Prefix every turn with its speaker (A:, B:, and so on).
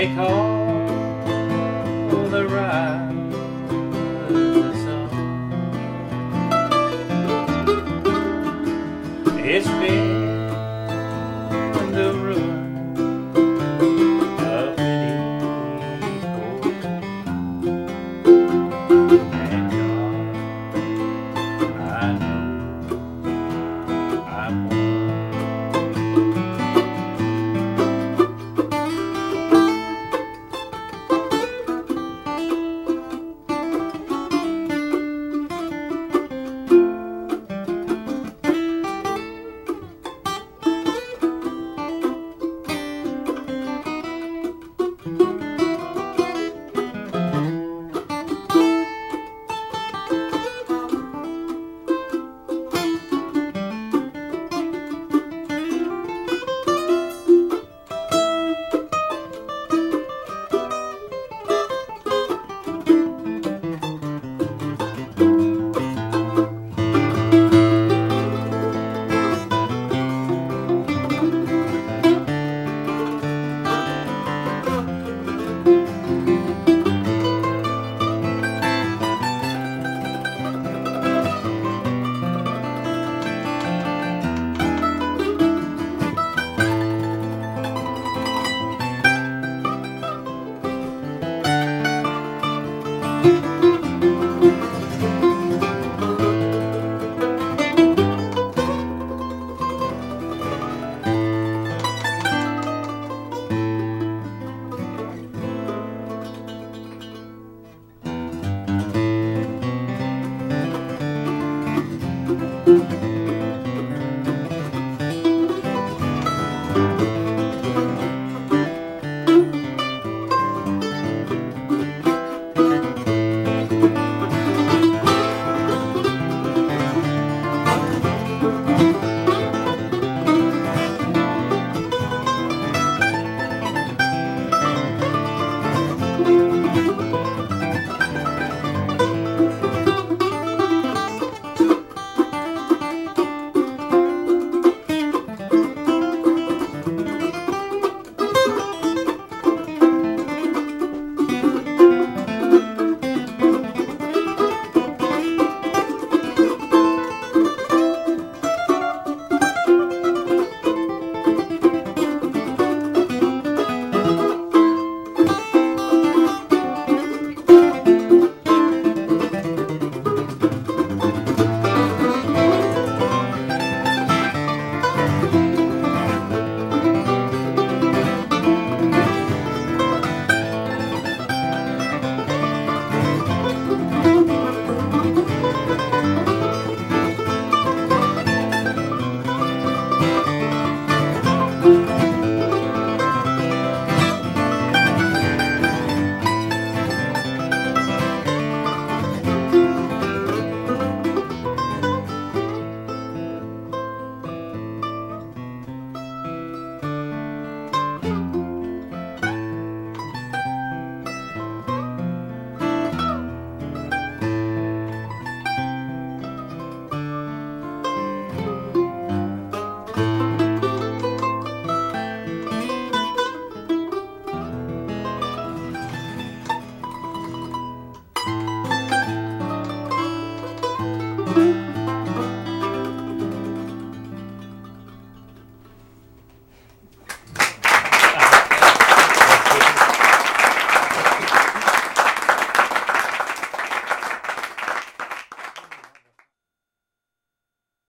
A: They call